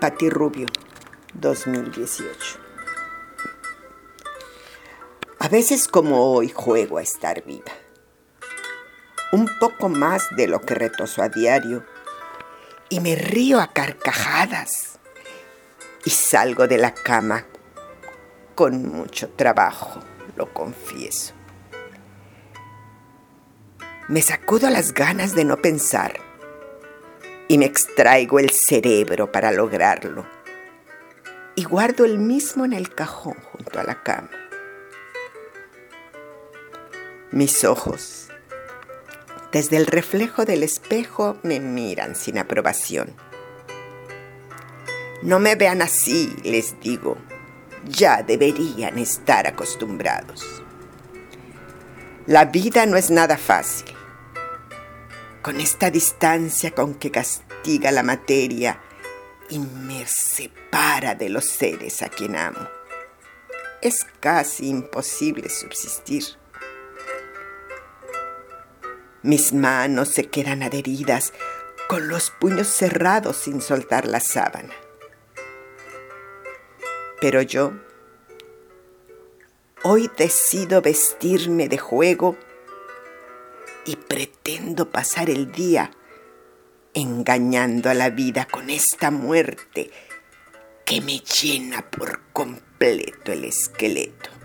Pati Rubio, 2018. A veces como hoy juego a estar viva. Un poco más de lo que retoso a diario. Y me río a carcajadas. Y salgo de la cama con mucho trabajo, lo confieso. Me sacudo las ganas de no pensar y me extraigo el cerebro para lograrlo. Y guardo el mismo en el cajón junto a la cama. Mis ojos, desde el reflejo del espejo, me miran sin aprobación. No me vean así, les digo. Ya deberían estar acostumbrados. La vida no es nada fácil con esta distancia con que castiga la materia y me separa de los seres a quien amo. Es casi imposible subsistir. Mis manos se quedan adheridas con los puños cerrados sin soltar la sábana. Pero yo hoy decido vestirme de juego y pretendo pasar el día engañando a la vida con esta muerte que me llena por completo el esqueleto.